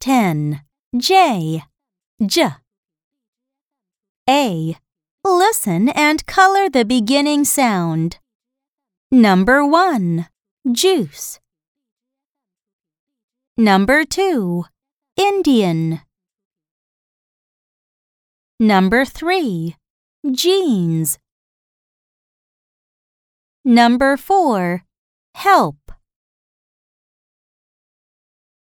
10. J. J. A. Listen and color the beginning sound. Number 1. Juice. Number 2. Indian. Number 3. Jeans. Number 4. Help.